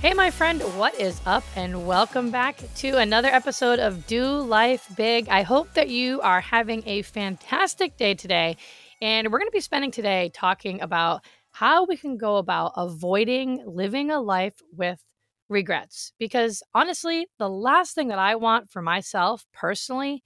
Hey, my friend, what is up? And welcome back to another episode of Do Life Big. I hope that you are having a fantastic day today. And we're going to be spending today talking about how we can go about avoiding living a life with regrets. Because honestly, the last thing that I want for myself personally,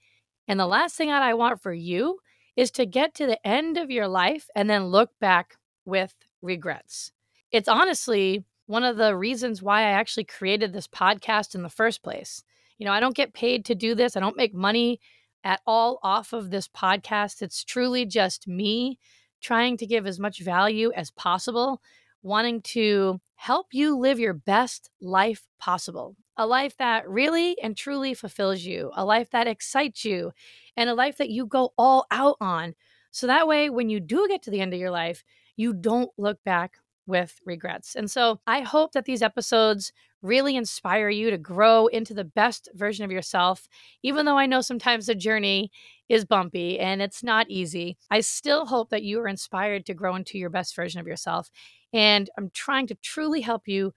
and the last thing that I want for you, is to get to the end of your life and then look back with regrets. It's honestly one of the reasons why I actually created this podcast in the first place. You know, I don't get paid to do this, I don't make money at all off of this podcast. It's truly just me trying to give as much value as possible, wanting to help you live your best life possible. A life that really and truly fulfills you, a life that excites you, and a life that you go all out on. So that way, when you do get to the end of your life, you don't look back with regrets. And so I hope that these episodes really inspire you to grow into the best version of yourself. Even though I know sometimes the journey is bumpy and it's not easy, I still hope that you are inspired to grow into your best version of yourself. And I'm trying to truly help you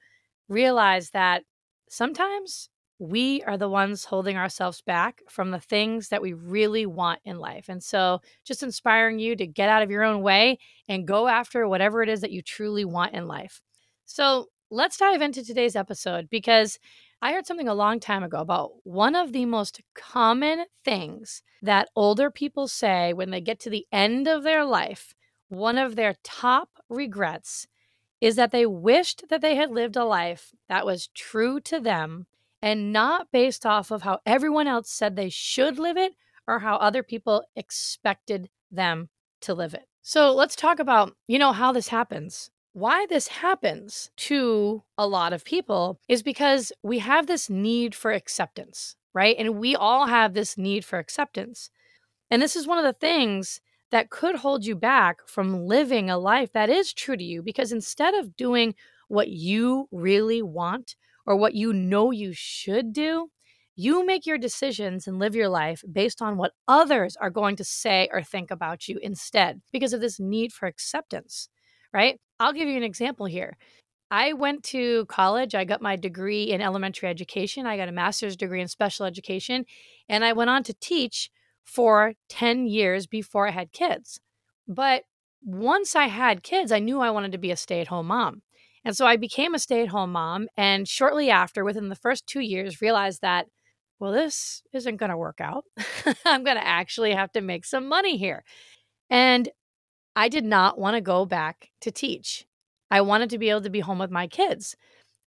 realize that sometimes we are the ones holding ourselves back from the things that we really want in life. And so, just inspiring you to get out of your own way and go after whatever it is that you truly want in life. So, let's dive into today's episode because I heard something a long time ago about one of the most common things that older people say when they get to the end of their life. One of their top regrets is that they wished that they had lived a life that was true to them and not based off of how everyone else said they should live it or how other people expected them to live it. So let's talk about, you know, how this happens. Why this happens to a lot of people is because we have this need for acceptance, right? And we all have this need for acceptance. And this is one of the things that could hold you back from living a life that is true to you because instead of doing what you really want or what you know you should do, you make your decisions and live your life based on what others are going to say or think about you instead because of this need for acceptance, right? I'll give you an example here. I went to college. I got my degree in elementary education. I got a master's degree in special education. And I went on to teach for 10 years before I had kids. But once I had kids, I knew I wanted to be a stay at home mom. And so I became a stay at home mom. And shortly after, within the first two years, realized that, well, this isn't going to work out. I'm going to actually have to make some money here. And I did not want to go back to teach. I wanted to be able to be home with my kids.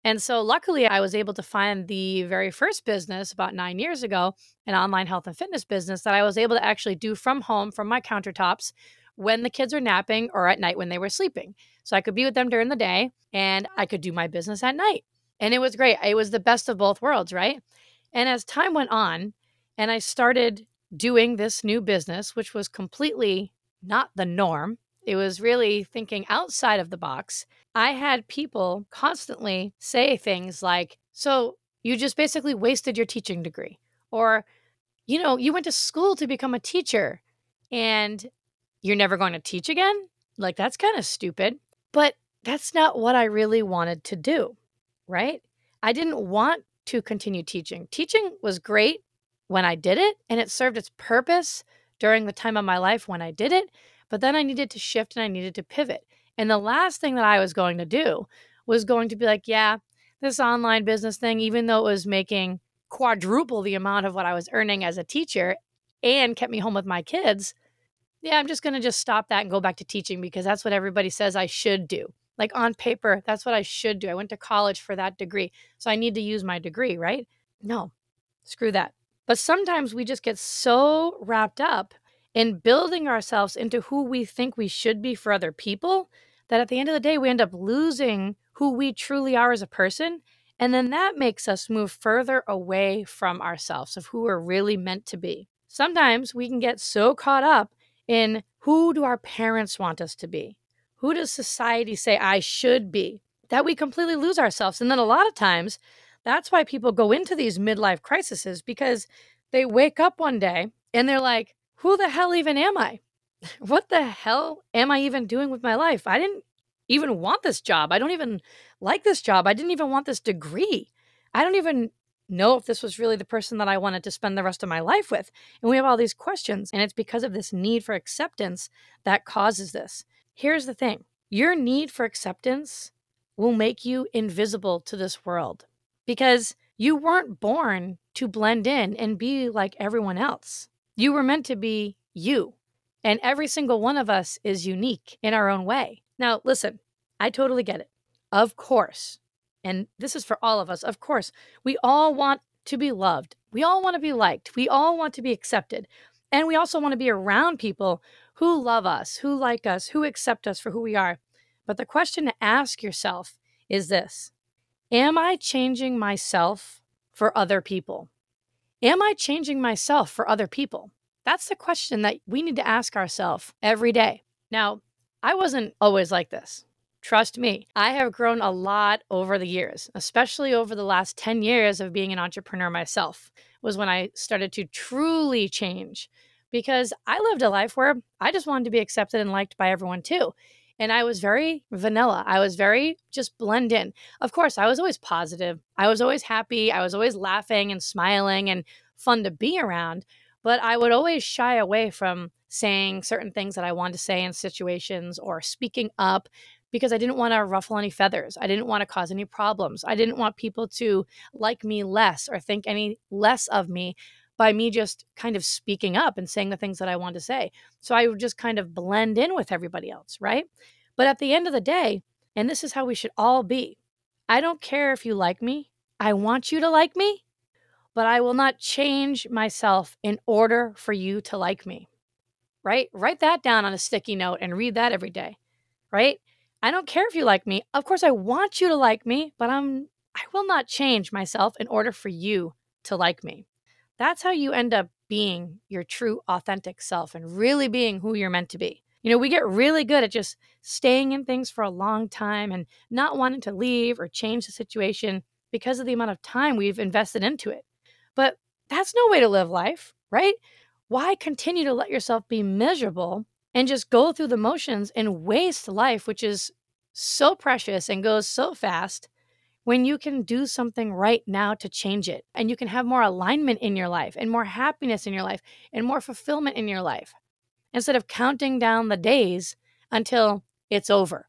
And so, luckily, I was able to find the very first business about nine years ago, an online health and fitness business that I was able to actually do from home, from my countertops, when the kids were napping or at night when they were sleeping. So I could be with them during the day and I could do my business at night. And it was great. It was the best of both worlds, right? And as time went on and I started doing this new business, which was completely not the norm, it was really thinking outside of the box. I had people constantly say things like, So you just basically wasted your teaching degree. Or, you know, you went to school to become a teacher and you're never going to teach again? Like, that's kind of stupid. But that's not what I really wanted to do, right? I didn't want to continue teaching. Teaching was great when I did it, and it served its purpose during the time of my life when I did it. But then I needed to shift and I needed to pivot. And the last thing that I was going to do was going to be like, yeah, this online business thing, even though it was making quadruple the amount of what I was earning as a teacher and kept me home with my kids, yeah, I'm just going to just stop that and go back to teaching because that's what everybody says I should do. Like on paper, that's what I should do. I went to college for that degree. So I need to use my degree, right? No, screw that. But sometimes we just get so wrapped up in building ourselves into who we think we should be for other people that at the end of the day, we end up losing who we truly are as a person. And then that makes us move further away from ourselves of who we're really meant to be. Sometimes we can get so caught up in who do our parents want us to be? Who does society say I should be? That we completely lose ourselves. And then a lot of times, that's why people go into these midlife crises because they wake up one day and they're like, who the hell even am I? What the hell am I even doing with my life? I didn't even want this job. I don't even like this job. I didn't even want this degree. I don't even know if this was really the person that I wanted to spend the rest of my life with. And we have all these questions, and it's because of this need for acceptance that causes this. Here's the thing your need for acceptance will make you invisible to this world because you weren't born to blend in and be like everyone else. You were meant to be you. And every single one of us is unique in our own way. Now, listen, I totally get it. Of course, and this is for all of us, of course, we all want to be loved. We all want to be liked. We all want to be accepted. And we also want to be around people who love us, who like us, who accept us for who we are. But the question to ask yourself is this Am I changing myself for other people? Am I changing myself for other people? That's the question that we need to ask ourselves every day. Now, I wasn't always like this. Trust me, I have grown a lot over the years, especially over the last 10 years of being an entrepreneur myself, was when I started to truly change because I lived a life where I just wanted to be accepted and liked by everyone too. And I was very vanilla. I was very just blend in. Of course, I was always positive. I was always happy. I was always laughing and smiling and fun to be around. But I would always shy away from saying certain things that I wanted to say in situations or speaking up because I didn't want to ruffle any feathers. I didn't want to cause any problems. I didn't want people to like me less or think any less of me by me just kind of speaking up and saying the things that I want to say. So I would just kind of blend in with everybody else, right? But at the end of the day, and this is how we should all be I don't care if you like me. I want you to like me, but I will not change myself in order for you to like me right? Write that down on a sticky note and read that every day, right? I don't care if you like me. Of course, I want you to like me, but I'm I will not change myself in order for you to like me. That's how you end up being your true authentic self and really being who you're meant to be. You know, we get really good at just staying in things for a long time and not wanting to leave or change the situation because of the amount of time we've invested into it. But that's no way to live life, right? why continue to let yourself be miserable and just go through the motions and waste life, which is so precious and goes so fast, when you can do something right now to change it and you can have more alignment in your life and more happiness in your life and more fulfillment in your life instead of counting down the days until it's over.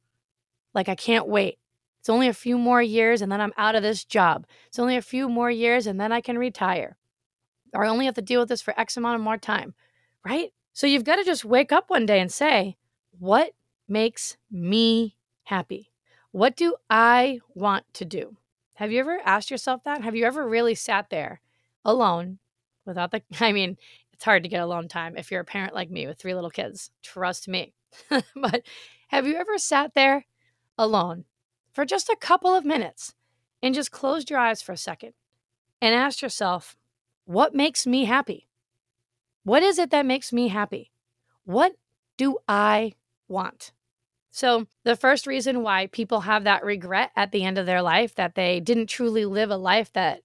Like, I can't wait. It's only a few more years and then I'm out of this job. It's only a few more years and then I can retire or I only have to deal with this for X amount of more time, right? So you've got to just wake up one day and say, what makes me happy? What do I want to do? Have you ever asked yourself that? Have you ever really sat there alone without the, I mean, it's hard to get alone time if you're a parent like me with three little kids. Trust me. but have you ever sat there alone for just a couple of minutes and just closed your eyes for a second and asked yourself, what makes me happy? What is it that makes me happy? What do I want? So, the first reason why people have that regret at the end of their life that they didn't truly live a life that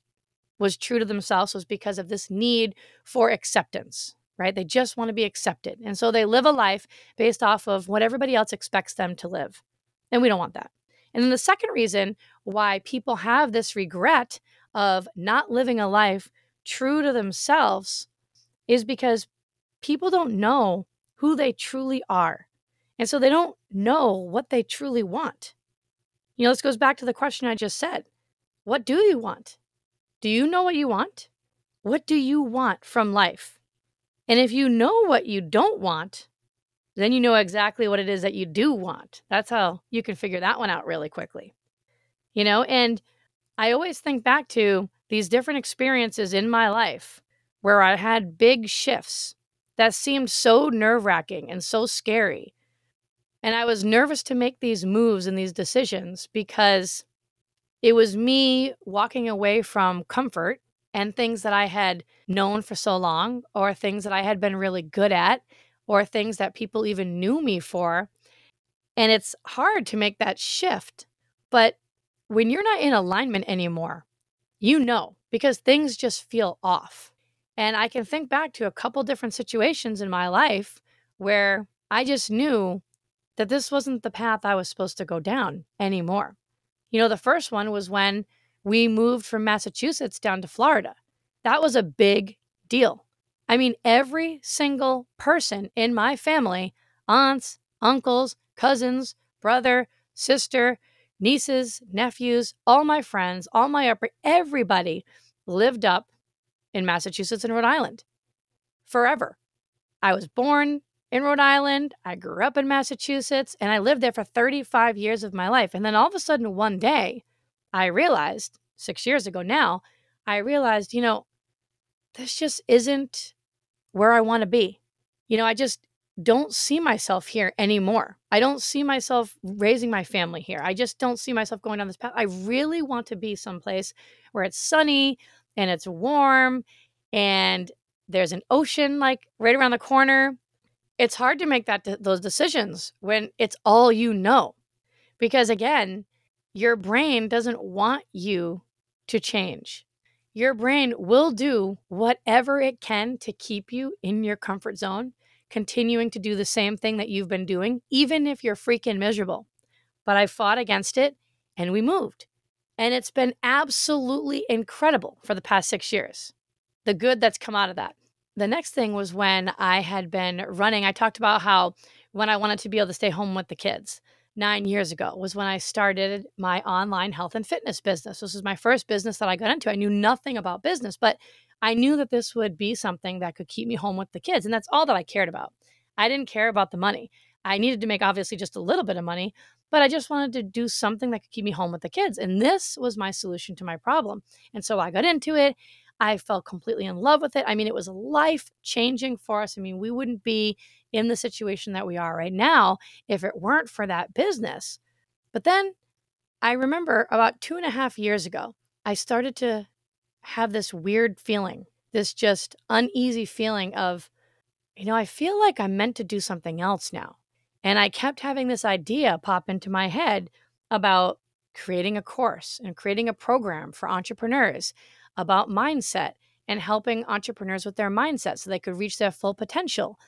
was true to themselves was because of this need for acceptance, right? They just want to be accepted. And so they live a life based off of what everybody else expects them to live. And we don't want that. And then the second reason why people have this regret of not living a life true to themselves is because people don't know who they truly are. And so they don't know what they truly want. You know, this goes back to the question I just said. What do you want? Do you know what you want? What do you want from life? And if you know what you don't want, then you know exactly what it is that you do want. That's how you can figure that one out really quickly. You know, and I always think back to these different experiences in my life where I had big shifts that seemed so nerve wracking and so scary. And I was nervous to make these moves and these decisions because it was me walking away from comfort and things that I had known for so long, or things that I had been really good at, or things that people even knew me for. And it's hard to make that shift. But when you're not in alignment anymore, you know, because things just feel off. And I can think back to a couple different situations in my life where I just knew that this wasn't the path I was supposed to go down anymore. You know, the first one was when we moved from Massachusetts down to Florida. That was a big deal. I mean, every single person in my family aunts, uncles, cousins, brother, sister, nieces, nephews, all my friends, all my upper, everybody lived up in Massachusetts and Rhode Island forever. I was born in Rhode Island, I grew up in Massachusetts, and I lived there for 35 years of my life. And then all of a sudden, one day, I realized six years ago now, I realized, you know, this just isn't where I want to be. You know, I just don't see myself here anymore. I don't see myself raising my family here. I just don't see myself going down this path. I really want to be someplace where it's sunny and it's warm and there's an ocean like right around the corner. It's hard to make that those decisions when it's all you know. Because again, your brain doesn't want you to change. Your brain will do whatever it can to keep you in your comfort zone, continuing to do the same thing that you've been doing, even if you're freaking miserable. But I fought against it and we moved. And it's been absolutely incredible for the past six years. The good that's come out of that. The next thing was when I had been running, I talked about how when I wanted to be able to stay home with the kids nine years ago was when I started my online health and fitness business. This was my first business that I got into. I knew nothing about business, but I knew that this would be something that could keep me home with the kids. And that's all that I cared about. I didn't care about the money. I needed to make obviously just a little bit of money, but I just wanted to do something that could keep me home with the kids. And this was my solution to my problem. And so I got into it. I fell completely in love with it. I mean, it was life changing for us. I mean, we wouldn't be in the situation that we are right now if it weren't for that business. But then I remember about two and a half years ago, I started to have this weird feeling, this just uneasy feeling of, you know, I feel like I'm meant to do something else now. And I kept having this idea pop into my head about creating a course and creating a program for entrepreneurs about mindset and helping entrepreneurs with their mindset so they could reach their full potential.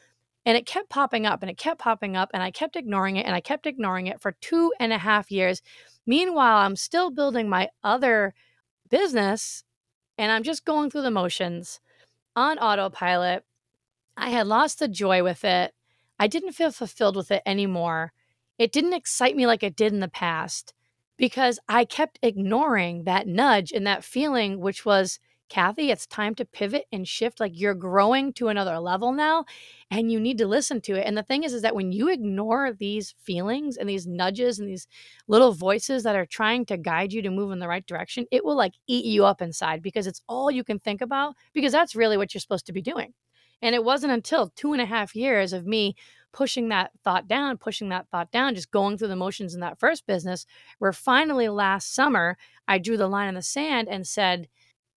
And it kept popping up and it kept popping up, and I kept ignoring it and I kept ignoring it for two and a half years. Meanwhile, I'm still building my other business and I'm just going through the motions on autopilot. I had lost the joy with it. I didn't feel fulfilled with it anymore. It didn't excite me like it did in the past because I kept ignoring that nudge and that feeling, which was Kathi, it's time to pivot and shift. Like you're growing to another level now and you need to listen to it. And the thing is, is that when you ignore these feelings and these nudges and these little voices that are trying to guide you to move in the right direction, it will like eat you up inside because it's all you can think about because that's really what you're supposed to be doing. And it wasn't until two and a half years of me pushing that thought down, pushing that thought down, just going through the motions in that first business, where finally last summer I drew the line in the sand and said,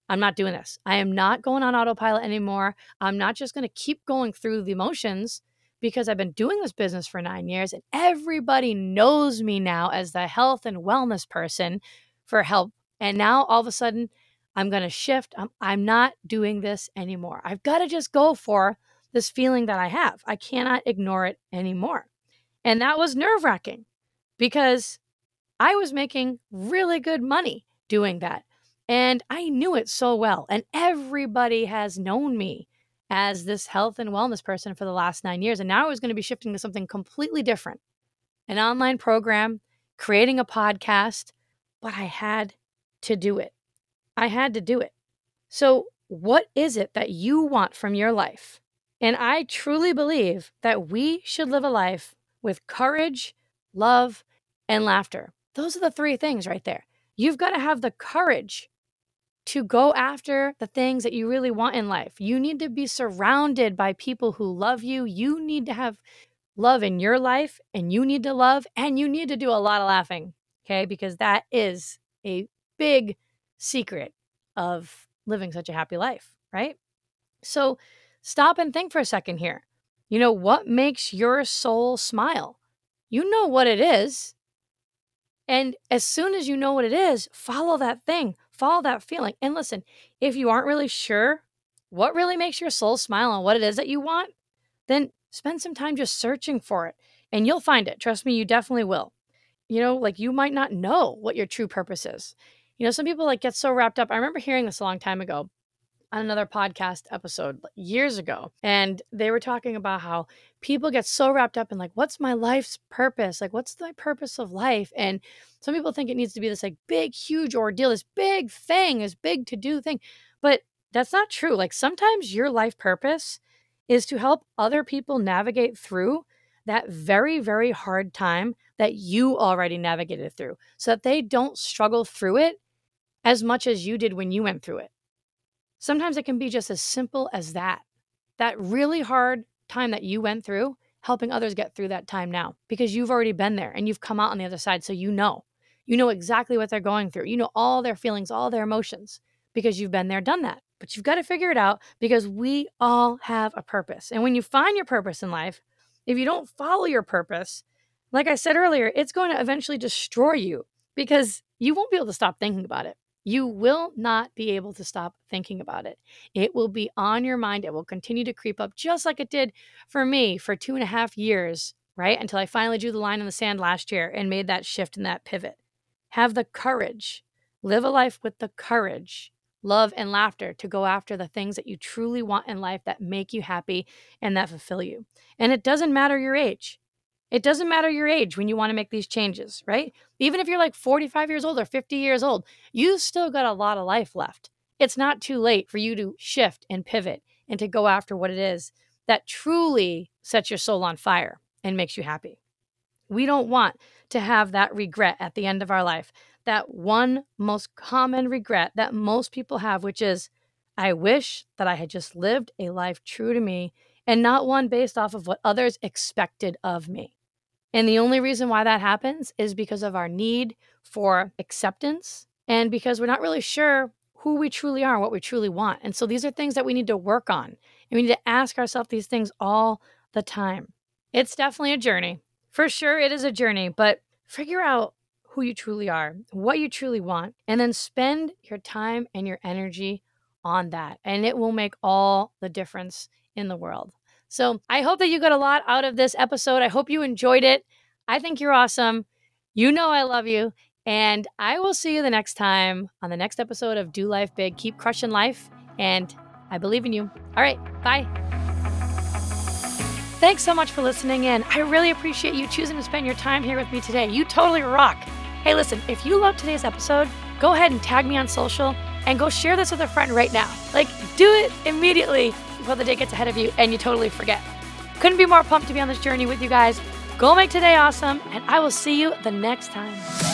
I'm not doing this. I am not going on autopilot anymore. I'm not just going to keep going through the motions because I've been doing this business for nine years and everybody knows me now as the health and wellness person for help. And now all of a sudden, I'm going to shift. I'm, I'm not doing this anymore. I've got to just go for this feeling that I have. I cannot ignore it anymore. And that was nerve wracking because I was making really good money doing that. And I knew it so well. And everybody has known me as this health and wellness person for the last nine years. And now I was going to be shifting to something completely different an online program creating a podcast, but I had to do it. I had to do it. So, what is it that you want from your life? And I truly believe that we should live a life with courage, love, and laughter. Those are the three things right there. You've got to have the courage to go after the things that you really want in life. You need to be surrounded by people who love you. You need to have love in your life, and you need to love, and you need to do a lot of laughing, okay? Because that is a big secret of living such a happy life, right? So stop and think for a second here. You know, what makes your soul smile? You know what it is. And as soon as you know what it is, follow that thing, follow that feeling. And listen, if you aren't really sure what really makes your soul smile and what it is that you want, then spend some time just searching for it and you'll find it. Trust me, you definitely will. You know, like you might not know what your true purpose is. You know, some people like get so wrapped up. I remember hearing this a long time ago on another podcast episode years ago. And they were talking about how people get so wrapped up in like, what's my life's purpose? Like, what's my purpose of life? And some people think it needs to be this like big, huge ordeal, this big thing, this big to do thing. But that's not true. Like, sometimes your life purpose is to help other people navigate through that very, very hard time that you already navigated through so that they don't struggle through it as much as you did when you went through it. Sometimes it can be just as simple as that. That really hard time that you went through, helping others get through that time now because you've already been there and you've come out on the other side. So you know, you know exactly what they're going through. You know all their feelings, all their emotions because you've been there, done that. But you've got to figure it out because we all have a purpose. And when you find your purpose in life, if you don't follow your purpose, like I said earlier, it's going to eventually destroy you because you won't be able to stop thinking about it. You will not be able to stop thinking about it. It will be on your mind. It will continue to creep up, just like it did for me for two and a half years, right? Until I finally drew the line in the sand last year and made that shift and that pivot. Have the courage, live a life with the courage, love, and laughter to go after the things that you truly want in life that make you happy and that fulfill you. And it doesn't matter your age. It doesn't matter your age when you want to make these changes, right? Even if you're like 45 years old or 50 years old, you still got a lot of life left. It's not too late for you to shift and pivot and to go after what it is that truly sets your soul on fire and makes you happy. We don't want to have that regret at the end of our life. That one most common regret that most people have, which is, I wish that I had just lived a life true to me and not one based off of what others expected of me. And the only reason why that happens is because of our need for acceptance and because we're not really sure who we truly are and what we truly want. And so these are things that we need to work on. And we need to ask ourselves these things all the time. It's definitely a journey. For sure, it is a journey, but figure out who you truly are, what you truly want, and then spend your time and your energy on that. And it will make all the difference in the world. So I hope that you got a lot out of this episode. I hope you enjoyed it. I think you're awesome. You know I love you. And I will see you the next time on the next episode of Do Life Big. Keep crushing life. And I believe in you. All right. Bye. Thanks so much for listening in. I really appreciate you choosing to spend your time here with me today. You totally rock. Hey, listen, if you love today's episode, go ahead and tag me on social and go share this with a friend right now. Like, do it immediately before the day gets ahead of you and you totally forget. Couldn't be more pumped to be on this journey with you guys. Go make today awesome, and I will see you the next time.